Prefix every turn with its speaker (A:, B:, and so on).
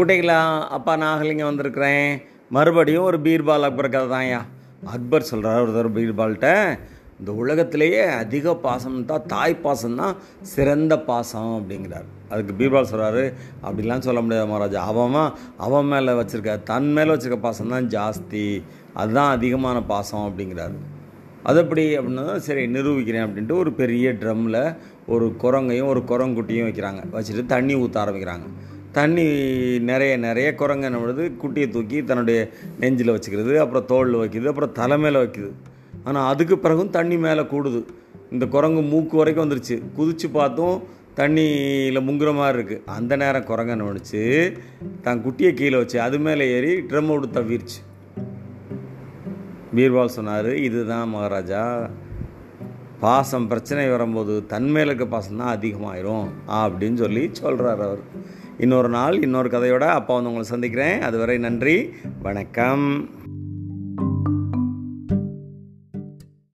A: குட்டைகளா அப்பா நாகலிங்கம் வந்திருக்கிறேன். மறுபடியும் ஒரு பீர்பால் அக்பர் கதை தான்யா அக்பர் சொல்கிறார் ஒரு தடவை பீர்பால்கிட்ட இந்த உலகத்திலேயே அதிக பாசம் தான் தாய் பாசம் தான் சிறந்த பாசம் அப்படிங்கிறார். அதுக்கு பீர்பால் சொல்கிறாரு அப்படிலாம் சொல்ல முடியாது மகாராஜா. அவன் அவன் மேலே வச்சுருக்க தன் மேலே வச்சுருக்க பாசம் தான் ஜாஸ்தி. அதுதான் அதிகமான பாசம் அப்படிங்கிறாரு. அது எப்படி அப்படின்னா சரி நிரூபிக்கிறேன் அப்படின்ட்டு ஒரு பெரிய ட்ரம்மில் ஒரு குரங்கையும் ஒரு குரங்குட்டியும் வைக்கிறாங்க. வச்சுட்டு தண்ணி ஊற்ற ஆரம்பிக்கிறாங்க. தண்ணி நிறைய நிறைய குரங்கு என்ன பண்ணுது? குட்டியை தூக்கி தன்னுடைய நெஞ்சில் வச்சுக்கிறது அப்புறம் தோளில் வைக்கிது அப்புறம் தலை மேலே வைக்கிது. ஆனால் அதுக்கு பிறகும் தண்ணி மேலே கூடுது. இந்த குரங்கு மூக்கு வரைக்கும் வந்துருச்சு. குதித்து பார்த்தும் தண்ணியில் முங்குற மாதிரி இருக்குது அந்த நேரம் குரங்கு என்ன பண்ணுச்சு? தன் குட்டியை கீழே வச்சு அது மேலே ஏறி ட்ரம் விட்டு தவிர்ச்சு. பீர்பால் சொன்னார் இதுதான் மகாராஜா. பாசம் பிரச்சனை வரும்போது தன்மையில் இருக்க பாசம் தான் அதிகமாயிரும் அப்படின்னு சொல்லி சொல்கிறார் அவர். இன்னொரு நாள் இன்னொரு கதையோட அப்பா வந்து உங்களை சந்திக்கிறேன். அதுவரை நன்றி வணக்கம்.